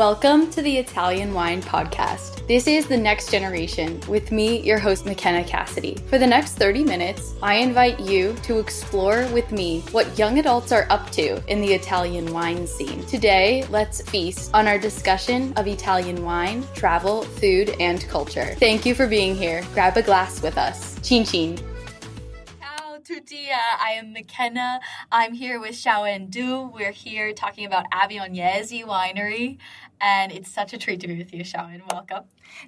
Welcome to the Italian Wine Podcast. This is the next generation with me, your host, McKenna Cassidy. For the next 30 minutes, I invite you to explore with me what young adults are up to in the Italian wine scene. Today, let's feast on our discussion of Italian wine, travel, food, and culture. Thank you for being here. Grab a glass with us. Chin chin. I am McKenna. I'm here with Xiaowen Du. We're here talking about Avignonesi Winery and it's such a treat to be with you, Xiaowen. Welcome.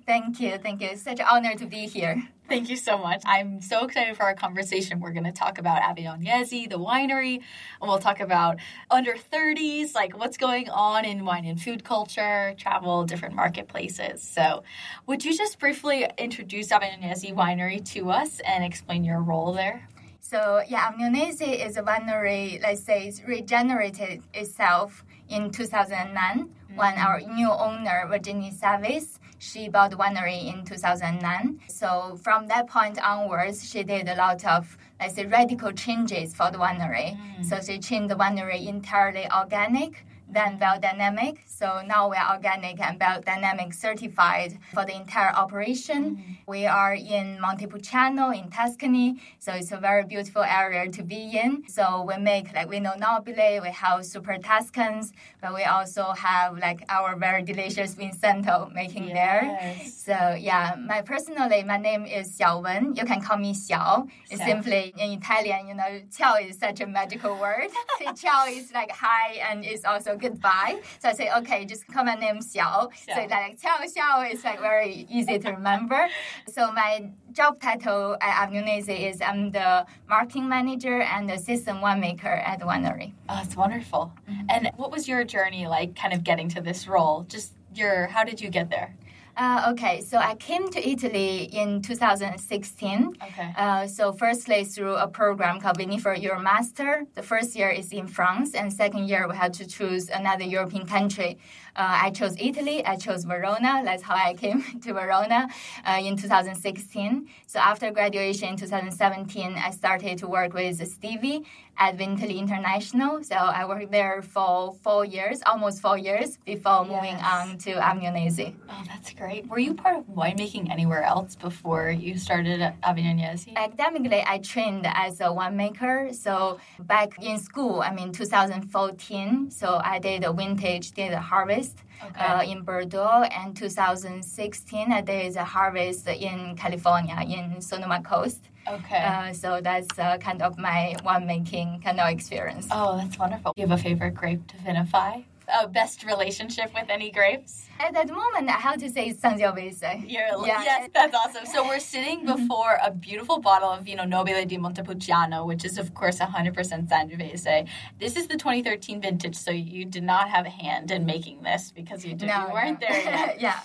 Thank you. Thank you. It's such an honor to be here. Thank you so much. I'm so excited for our conversation. We're going to talk about Avignonesi, the winery, and we'll talk about under 30s, like what's going on in wine and food culture, travel, different marketplaces. So, would you just briefly introduce Avignonesi Winery to us and explain your role there? So, yeah, Avignonesi is a winery, let's say, it's regenerated itself in 2009 when our new owner, Virginie Saverys, she bought the winery in 2009. So from that point onwards, she did a lot of, let's say, radical changes for the winery. Mm. So she changed the winery entirely organic then biodynamic. So now we are organic and biodynamic certified for the entire operation. Mm-hmm. We are in Montepulciano in Tuscany, so it's a very beautiful area to be in. So we make like Vino Nobile, we have Super Tuscans, but we also have like our very delicious Vin Santo making yes. there. So yeah, my personally, my name is Xiao Wen. You can call me Xiao. It's simply in Italian, you know, ciao is such a magical word. ciao is like hi and it's also goodbye. So I say, okay, just call my name Xiao. Xiao. So like Xiao Xiao is like very easy to remember. so my job title at Avignonesi is I'm the marketing manager and the system winemaker at the winery. Oh, that's wonderful. Mm-hmm. And what was your journey like kind of getting to this role? Just your, how did you get there? Uh, okay, so I came to Italy in 2016. Okay. Uh, so firstly through a program called Vinifer Master," The first year is in France, and second year we had to choose another European country. Uh, I chose Italy. I chose Verona. That's how I came to Verona uh, in 2016. So after graduation in 2017, I started to work with Stevie at Vinitaly International. So I worked there for four years, almost four years, before yes. moving on to Avignonesi. Oh, that's great. Were you part of winemaking anywhere else before you started at Avignonesi? Academically, I trained as a winemaker. So back in school, I mean, 2014, so I did a vintage, did a harvest okay. uh, in Bordeaux, and 2016 uh, there is a harvest in California in Sonoma Coast. Okay. Uh, so that's uh, kind of my winemaking kind of experience. Oh, that's wonderful. Do you have a favorite grape to vinify? A best relationship with any grapes? At that moment, how to say Sangiovese. You're, yeah. Yes, that's awesome. So we're sitting before a beautiful bottle of Vino Nobile di Montepulciano, which is, of course, 100% Sangiovese. This is the 2013 vintage, so you did not have a hand in making this because you, did, no, you weren't no. there yet. yeah.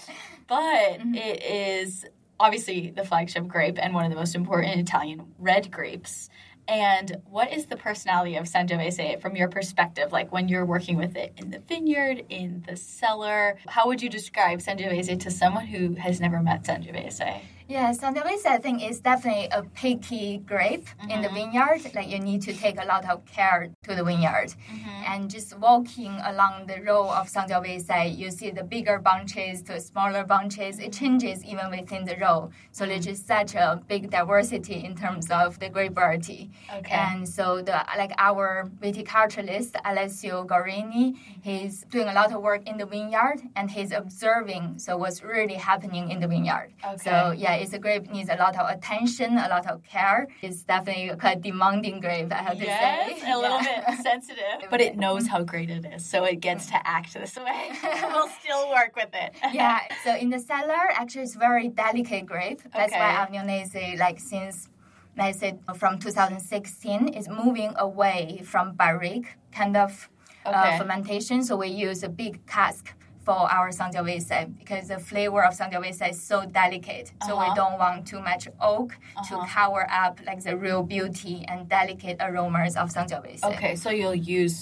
But mm-hmm. it is obviously the flagship grape and one of the most important Italian red grapes. And what is the personality of Sangiovese from your perspective? Like when you're working with it in the vineyard, in the cellar, how would you describe Sangiovese to someone who has never met Sangiovese? Yeah, Sangiovese I think is definitely a picky grape mm-hmm. in the mm-hmm. vineyard. Like you need to take a lot of care to the vineyard. Mm-hmm. And just walking along the row of Sangiovese, you see the bigger bunches to smaller bunches. It changes even within the row. So mm-hmm. there's just such a big diversity in terms of the grape variety. Okay. And so the like our viticulturalist Alessio Gorini, he's doing a lot of work in the vineyard and he's observing so what's really happening in the vineyard. Okay. So yeah, it's a grape needs a lot of attention, a lot of care. It's definitely a quite demanding grape, I have yes, to say. a little bit sensitive, but it knows how great it is, so it gets to act this way. we'll still work with it. yeah. So in the cellar, actually, it's very delicate grape. That's okay. why Avignonesi, like since I said from 2016, is moving away from barrique kind of uh, okay. uh, fermentation. So we use a big cask for our Sangiovese because the flavor of Sangiovese is so delicate. So Uh-huh. we don't want too much oak to Uh-huh. cover up like the real beauty and delicate aromas of Sangiovese. Okay, so you'll use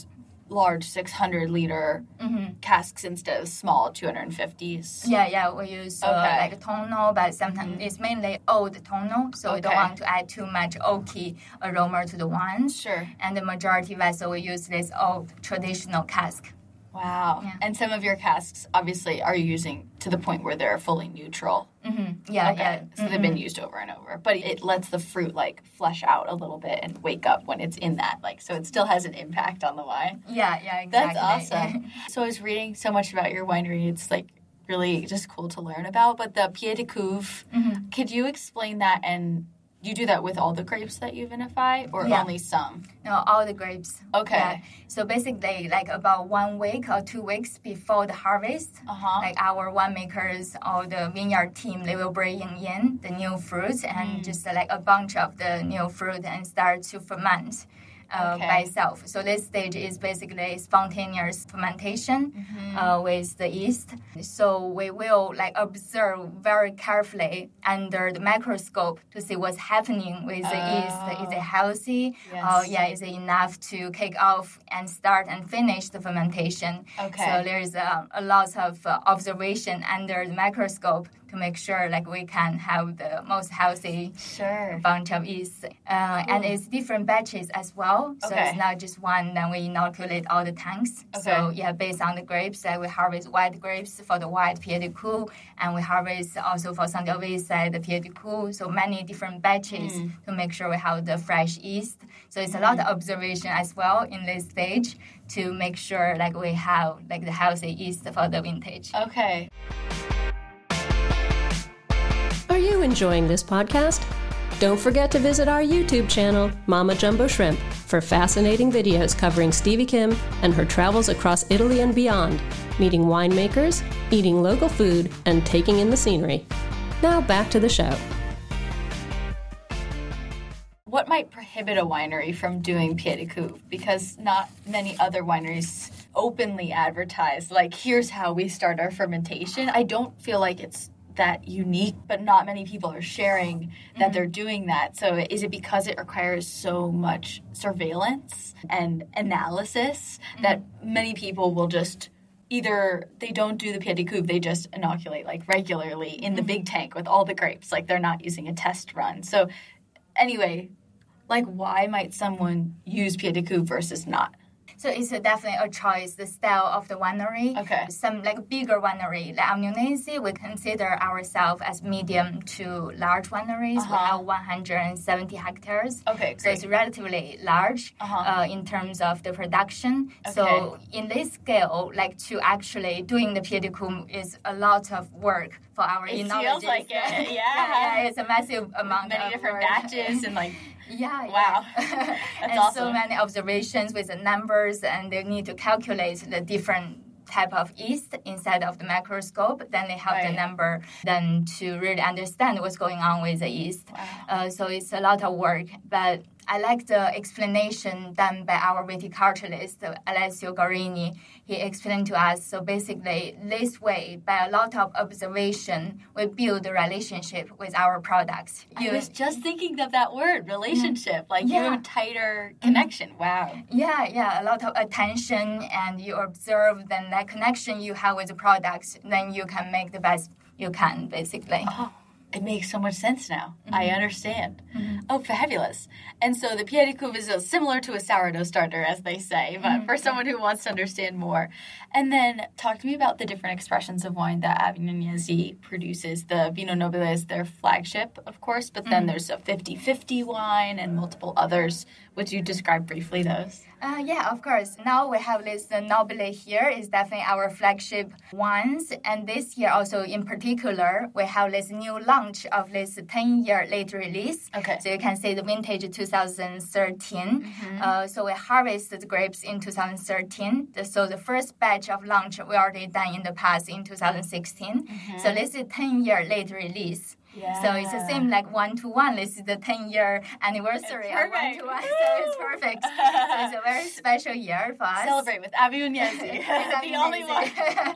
large 600 liter Mm-hmm. casks instead of small 250s. Yeah, yeah, we use uh, Okay. like tonneau, but sometimes it's mainly old tonneau, so we don't want to add too much oaky aroma to the wines. Sure. And the majority vessel we use this old traditional cask. Wow. Yeah. And some of your casks, obviously, are you using to the point where they're fully neutral? Mm-hmm. Yeah, Okay. yeah. So they've been used over and over. But it lets the fruit like flush out a little bit and wake up when it's in that. Like, so it still has an impact on the wine. Yeah, yeah, That's exactly. awesome. so I was reading so much about your winery. It's like really just cool to learn about. But the Pied de Cuve, Mm-hmm. could you explain that? And you do that with all the grapes that you vinify, or Yeah. only some? no, all the grapes. Okay. Yeah. So basically, like about one week or two weeks before the harvest, Uh huh. like our winemakers or the vineyard team, they will bring in the new fruit Mm. and just uh, like a bunch of the new fruit and start to ferment. Uh, Okay. by itself. So this stage is basically spontaneous fermentation Mm-hmm. uh, with the yeast. So we will like observe very carefully under the microscope to see what's happening with the yeast. Is it healthy? Yes. Uh, yeah, is it enough to kick off and start and finish the fermentation? Okay. So there's a, a lot of uh, observation under the microscope to make sure like we can have the most healthy Sure. bunch of yeast. Uh, And it's different batches as well. So Okay. it's not just one, then we inoculate all the tanks. So yeah, based on the grapes, uh, we harvest white grapes for the white Pied de Cuve, and we harvest also for Sangiovese the Pied de Cuve. So many different batches Mm. to make sure we have the fresh yeast. So it's a lot of observation as well in this stage to make sure like we have like the healthy yeast for the vintage. Okay. Are you enjoying this podcast? Don't forget to visit our YouTube channel, Mama Jumbo Shrimp, for fascinating videos covering Stevie Kim and her travels across Italy and beyond, meeting winemakers, eating local food, and taking in the scenery. Now back to the show. What might prohibit a winery from doing Pied de? Because not many other wineries openly advertise, like, here's how we start our fermentation. I don't feel like it's that unique, but not many people are sharing that they're mm-hmm. doing that. So, is it because it requires so much surveillance and analysis that mm-hmm. many people will just either they don't do the Pied de Cuve, they just inoculate like regularly in the big mm-hmm. tank with all the grapes, like they're not using a test run. So, anyway, like why might someone use Pied de Cuve versus not? So it's a definitely a choice, the style of the winery. Okay. Some like bigger winery, like Avignonesi, we consider ourselves as medium to large wineries. We Uh-huh. have 170 hectares. Okay, So it's relatively large Uh-huh. uh, in terms of the production. So in this scale, like to actually doing the Pied is a lot of work for our It feels like it, yeah. yeah, it's a massive amount Many of different work. batches and like Yeah. Wow. yeah. And so many observations with the numbers, and they need to calculate the different type of yeast inside of the microscope. Then they have Right. the number then to really understand what's going on with the yeast. Uh, so it's a lot of work, but. I like the explanation done by our viticulturalist, Alessio Gorini. He explained to us, so basically, this way, by a lot of observation, we build a relationship with our products. I was just thinking of that word, relationship. Like you have a tighter connection. Wow. Yeah, yeah, a lot of attention, and you observe then that connection you have with the products, then you can make the best you can, basically. Oh, it makes so much sense now. I Mm-hmm. Oh, fabulous. And so the Pied de Cuve is similar to a sourdough starter, as they say, but Mm-hmm. for someone who wants to understand more. And then talk to me about the different expressions of wine that Avignonesi produces. The Vino Nobile is their flagship, of course, but Mm-hmm. then there's a 50 50 wine and multiple others. Would you describe briefly those? Uh, yeah, of course. Now we have this uh, Nobile here is definitely our flagship ones, and this year also in particular we have this new launch of this 10 year late release. Okay. So you can see the vintage 2013. Uh, so we harvested the grapes in 2013. So the first batch of launch we already done in the past in 2016. So this is 10 year late release. So it's the same like one to one. This is the 10 year anniversary of one perfect. to one. So it's perfect. so it's a very special year for us. Celebrate with Avignonesi, the only one.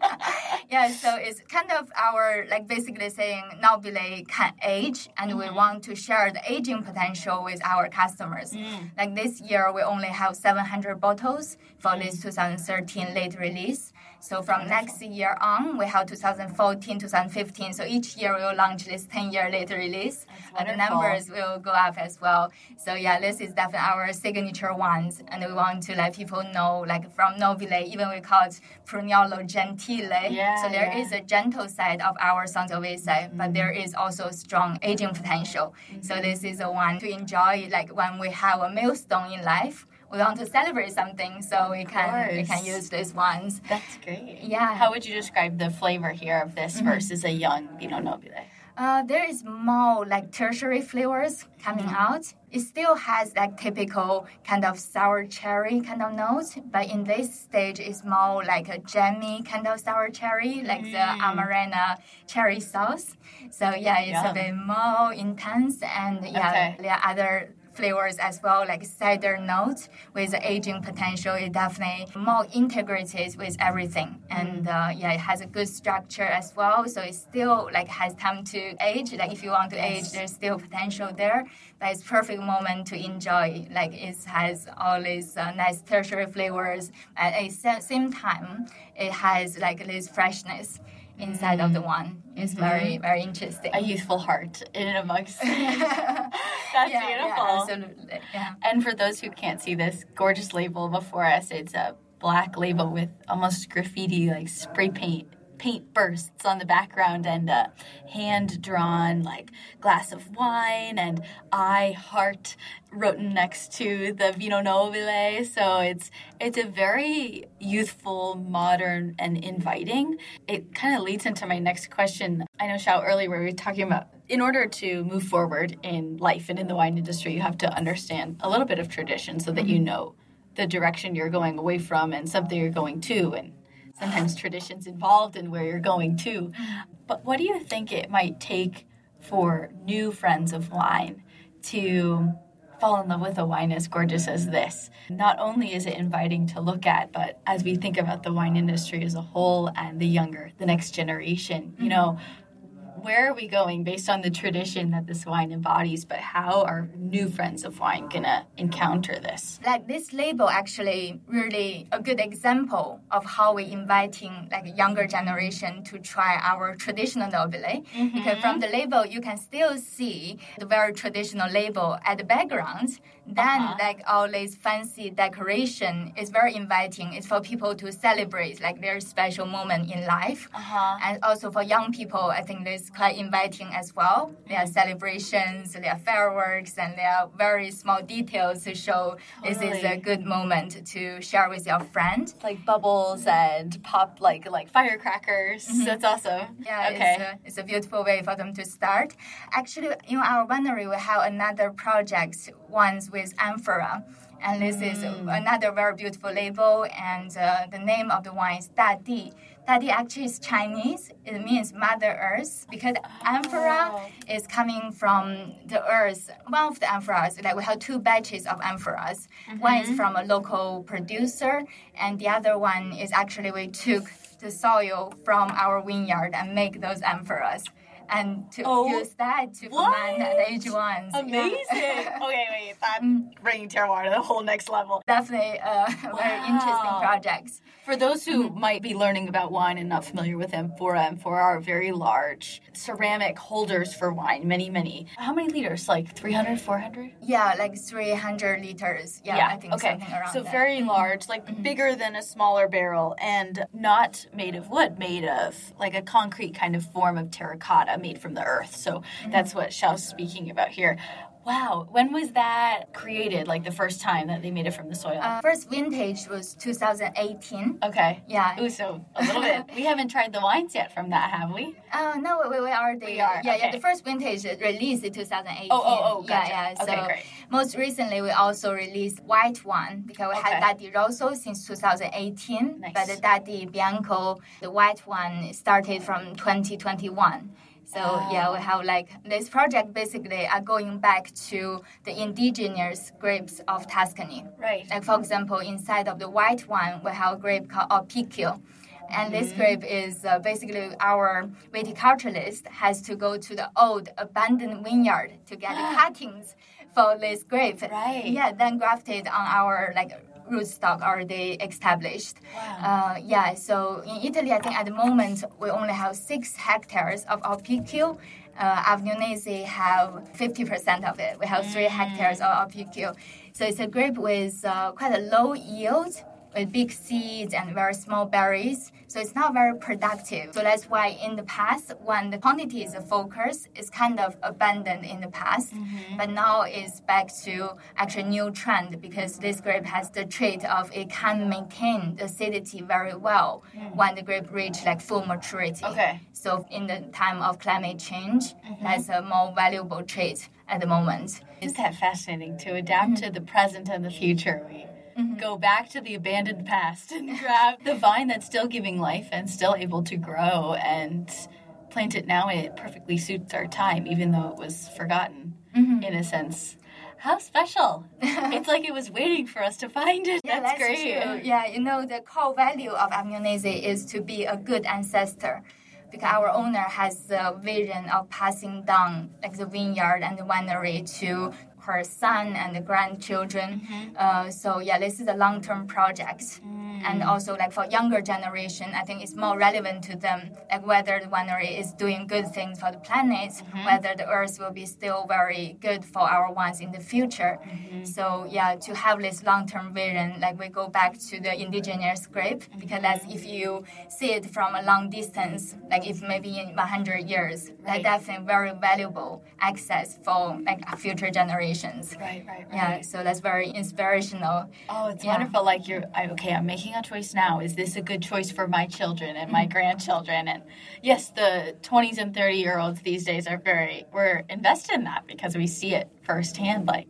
yeah, so it's kind of our like basically saying now Nobile can age, and we mm-hmm. want to share the aging potential with our customers. Mm. Like this year, we only have 700 bottles for this mm. 2013 late release. So from next year on, we have 2014, 2015. So each year we will launch this 10 year late release, and the numbers will go up as well. So yeah, this is definitely our signature ones, and we want to let people know, like from Nobile, even we call it Prunello Gentile. Yeah, so there yeah. is a gentle side of our Sangiovese, but mm-hmm. there is also strong aging potential. So mm-hmm. this is the one to enjoy, like when we have a milestone in life. We want to celebrate something, so we can we can use these ones. That's great. Yeah. How would you describe the flavor here of this mm-hmm. versus a young Vino Nobile? Uh, there is more like tertiary flavors coming mm-hmm. out. It still has like typical kind of sour cherry kind of notes, but in this stage, it's more like a jammy kind of sour cherry, like the mm. Amarena cherry sauce. So yeah, it's Yum. a bit more intense, and yeah, Okay. there are other flavors as well, like cider notes with the aging potential. It definitely more integrated with everything, and uh, yeah, it has a good structure as well. So it still like has time to age. Like if you want to age, there's still potential there, but it's perfect moment to enjoy. Like it has all these uh, nice tertiary flavors, at the same time, it has like this freshness inside of the one. It's very very interesting. A youthful heart in and amongst. That's yeah, beautiful. Yeah, absolutely. Yeah. And for those who can't see this gorgeous label before us, it's a black label with almost graffiti, like spray paint paint bursts on the background and a hand drawn like glass of wine and I heart written next to the Vino Nobile. So it's it's a very youthful, modern, and inviting. It kind of leads into my next question. I know Xiao earlier we were talking about in order to move forward in life and in the wine industry, you have to understand a little bit of tradition so that you mm-hmm. know the direction you're going away from and something you're going to and sometimes traditions involved in where you're going to. Mm-hmm. But what do you think it might take for new friends of wine to fall in love with a wine as gorgeous as this? Not only is it inviting to look at, but as we think about the wine industry as a whole and the younger, the next generation, you mm-hmm. know, where are we going based on the tradition that this wine embodies, but how are new friends of wine gonna encounter this? like this label actually really a good example of how we're inviting like a younger generation to try our traditional nobile mm-hmm. because from the label you can still see the very traditional label at the background. Then uh-huh. like all this fancy decoration is very inviting. It's for people to celebrate like their special moment in life. Uh-huh. And also for young people i think it's quite inviting as well there are celebrations there are fireworks and there are very small details to show this is a good moment to share with your friend Like bubbles and pop like like firecrackers. That's awesome. Yeah, okay. it's, a, it's a beautiful way for them to start. Actually, in our winery, we have another project, ones with amphora. And this is Mm. another very beautiful label, and uh, the name of the wine is Da Di. Da Di actually is Chinese. It means Mother Earth because ah. amphora Oh. is coming from the earth. One of the amphoras, like we have two batches of amphoras. One Mm-hmm. is from a local producer, and the other one is actually we took the soil from our vineyard and make those amphoras. And to Oh, use that to what? ferment the aged ones. Yeah. Amazing. okay, wait, that's mm. bringing terroir to the whole next level. Definitely uh, a very interesting Wow. project. For those who might be learning about wine and not familiar with amphora, amphora are very large ceramic holders for wine, many, many. How many liters? Like 300, 400? Yeah, like 300 liters. Yeah, I think okay. something around so that. Mm-hmm. very large, like bigger than a smaller barrel, and not made of wood, made of like a concrete kind of form of terracotta, made from the earth. So Mm-hmm. that's what Xiao's speaking about here. Wow, when was that created? Like the first time that they made it from the soil? Uh, first vintage was 2018. okay. Yeah. Ooh, so a little bit. We haven't tried the wines yet from that, have we? Oh no, we, we already We are, yeah okay. yeah the first vintage released in 2018. Oh, oh, oh, gotcha. Yeah, yeah. So Okay, great. most recently we also released white one because we Okay. had Da Di Rosso since 2018, Nice. but the Da Di Bianco, the white one, started from 2021. So yeah, we have like this project basically are going back to the indigenous grapes of Tuscany. Right. Like for example, inside of the white one, we have a grape called Opicchio. And this grape is uh, basically our viticulturist has to go to the old abandoned vineyard to get the cuttings for this grape. Right. Yeah, then grafted on our like rootstock already established. Wow. Uh, yeah, so in Italy, I think at the moment we only have six hectares of Alpicchio. Uh, Avignonesi have 50% of it. We have three hectares of Alpicchio. So it's a grape with uh, quite a low yield, with big seeds and very small berries. So it's not very productive. So that's why in the past, when the quantity is a focus, it's kind of abandoned in the past. Mm-hmm. But now it's back to actually new trend because this grape has the trait of it can maintain the acidity very well mm. when the grape reach like full maturity. Okay. So in the time of climate change, mm-hmm. that's a more valuable trait at the moment. Isn't that fascinating to adapt to the present and the future? We go back to the abandoned past and grab the vine that's still giving life and still able to grow and plant it now. It perfectly suits our time, even though it was forgotten mm-hmm. in a sense. How special! it's like it was waiting for us to find it. Yeah, that's, great. True. Yeah, you know, the core value of Avignonesi is to be a good ancestor. Because our owner has the vision of passing down like the vineyard and the winery to her son and the grandchildren. Mm-hmm. Uh, so yeah, this is a long-term project. Mm. And also like for younger generation, I think it's more relevant to them, like whether the winery is doing good things for the planet, mm-hmm. whether the earth will be still very good for our wines in the future. Mm-hmm. So yeah, to have this long-term vision, like we go back to the indigenous grape because that's if you see it from a long distance, like if maybe in 100 years, Right. that's definitely very valuable access for like a future Right, right, right. Yeah, so that's very inspirational. Oh, it's Yeah. wonderful. Like you're I, okay. I'm making a choice now. Is this a good choice for my children and my mm-hmm. grandchildren? And yes, the 20s and 30 year olds these days are very we're invested in that because we see it firsthand, like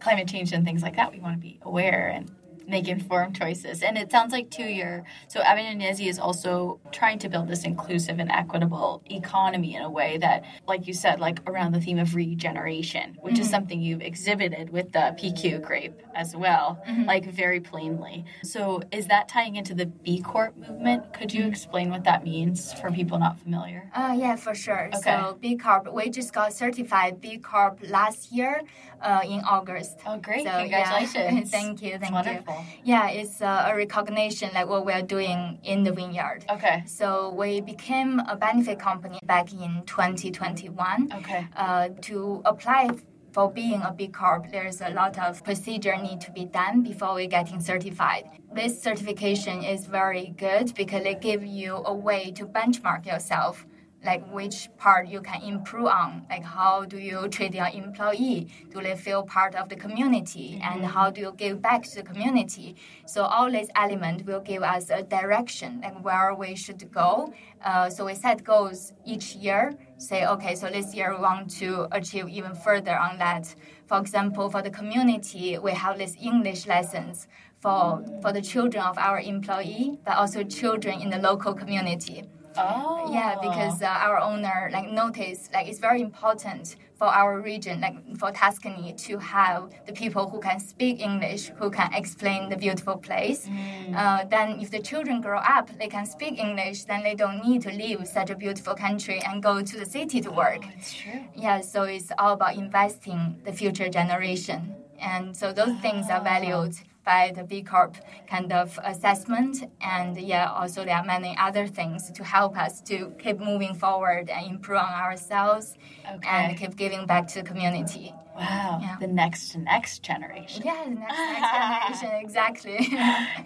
climate change and things like that. We want to be aware and make informed choices. And it sounds like too, you're so Avignonesi is also trying to build this inclusive and equitable economy in a way that, like you said, like around the theme of regeneration, which is something you've exhibited with the PQ grape as well, like very plainly. So is that tying into the B Corp movement? Could you explain what that means for people not familiar? Uh, yeah, for sure. Okay. So B Corp, we just got certified B Corp last year uh, in August. Oh, great. So, yeah. Congratulations. thank you, thank wonderful. Yeah, it's uh, a recognition like what we're doing in the vineyard. Okay. So we became a benefit company back in 2021. Okay. Uh, to apply for being a B Corp, there's a lot of procedure need to be done before we getting certified. This certification is very good because it gives you a way to benchmark yourself like which part you can improve on? Like how do you treat your employee? Do they feel part of the community? And how do you give back to the community? So all these elements will give us a direction like where we should go. Uh, so we set goals each year. Say okay so this year we want to achieve even further on that. For example for the community we have this english lessons for for the children of our employee but also children in the local community Oh. yeah, because uh, our owner like noticed like it's very important for our region, like for Tuscany, to have the people who can speak English, who can explain the beautiful place. Uh, then, if the children grow up, they can speak English. Then they don't need to leave such a beautiful country and go to the city to work. It's true. Yeah, so it's all about investing the future generation. And so those things are valued by the B Corp kind of assessment. And yeah, also there are many other things to help us to keep moving forward and improve on ourselves Okay. and keep giving back to the community. Wow. Yeah. The next next generation. Yeah, the next, next generation, exactly.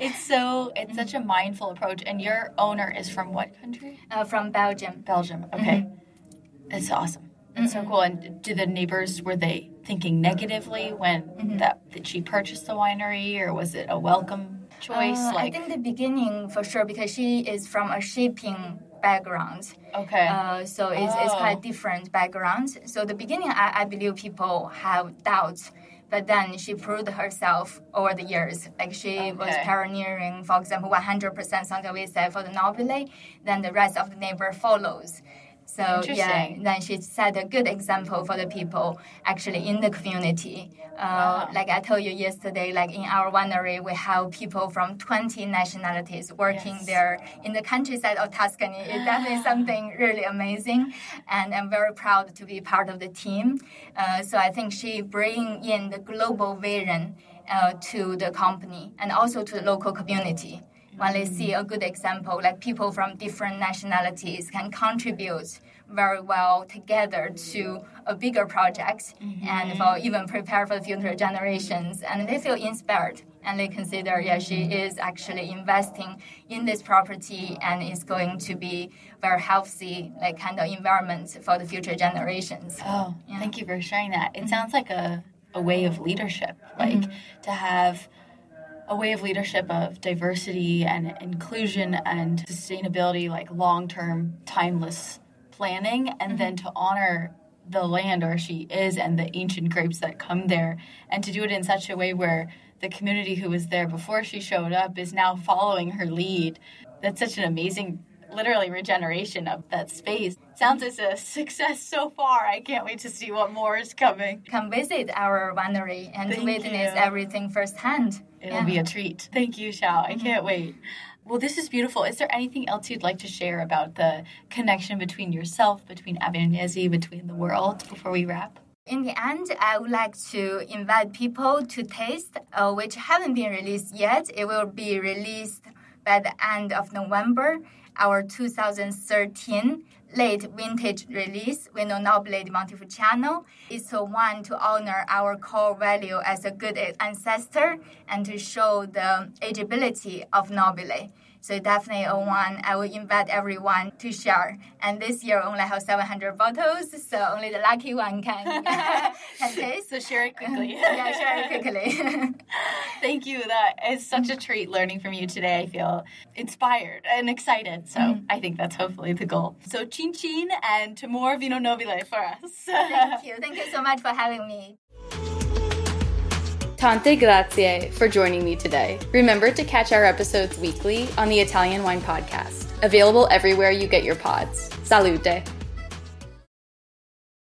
It's so it's such a mindful approach. And your owner is from what country? uh, from Belgium. Belgium. Okay. That's awesome. That's so cool. And do the neighbors were they thinking negatively when that that she purchased the winery, or was it a welcome choice? Uh, I think the beginning for sure because she is from a shipping background. okay, Uh, so it's, it's Oh. quite different backgrounds. So the beginning, I, I believe people have doubts, but then she proved herself over the years. Like she was pioneering, for example, 100% Sangiovese for the Nobile, then the rest of the neighbor follows. So yeah, then she set a good example for the people actually in the community. Uh, wow. Like I told you yesterday, like in our winery, we have people from 20 nationalities working yes. there in the countryside of Tuscany. It's definitely something really amazing, and I'm very proud to be part of the team. Uh, so I think she bring in the global vision uh, to the company and also to the local community when they see a good example, like people from different nationalities can contribute very well together to a bigger project mm-hmm. and for even prepare for the future generations and they feel inspired and they consider yeah she is actually investing in this property and is going to be very healthy like kind of environment for the future generations oh yeah. thank you for sharing that it mm-hmm. sounds like a, a way of leadership like mm-hmm. to have a way of leadership of diversity and inclusion and sustainability, like long term, timeless planning, and mm-hmm. then to honor the land where she is and the ancient grapes that come there, and to do it in such a way where the community who was there before she showed up is now following her lead. That's such an amazing literally regeneration of that space. Sounds as a success so far. I can't wait to see what more is coming. Come visit our winery and Thank witness you. everything firsthand. It'll yeah. be a treat. Thank you, Xiao. I can't wait. Well, this is beautiful. Is there anything else you'd like to share about the connection between yourself, between Avignonesi, between the world before we wrap? In the end, I would like to invite people to taste, uh, which haven't been released yet. It will be released by the end of November our 2013 late vintage release, Vino Nobile di Montepulciano, is a one to honor our core value as a good ancestor and to show the ageability of Nobile. So definitely a one I will invite everyone to share. And this year only have 700 bottles, so only the lucky one can, can taste. So share it quickly. yeah, share it quickly. Thank you. That is such a treat learning from you today. I feel inspired and excited. So mm-hmm. I think that's hopefully the goal. So chin chin and to more Vino Nobile for us. Thank you. Thank you so much for having me. Tante grazie for joining me today. Remember to catch our episodes weekly on the Italian Wine Podcast, available everywhere you get your pods. Salute!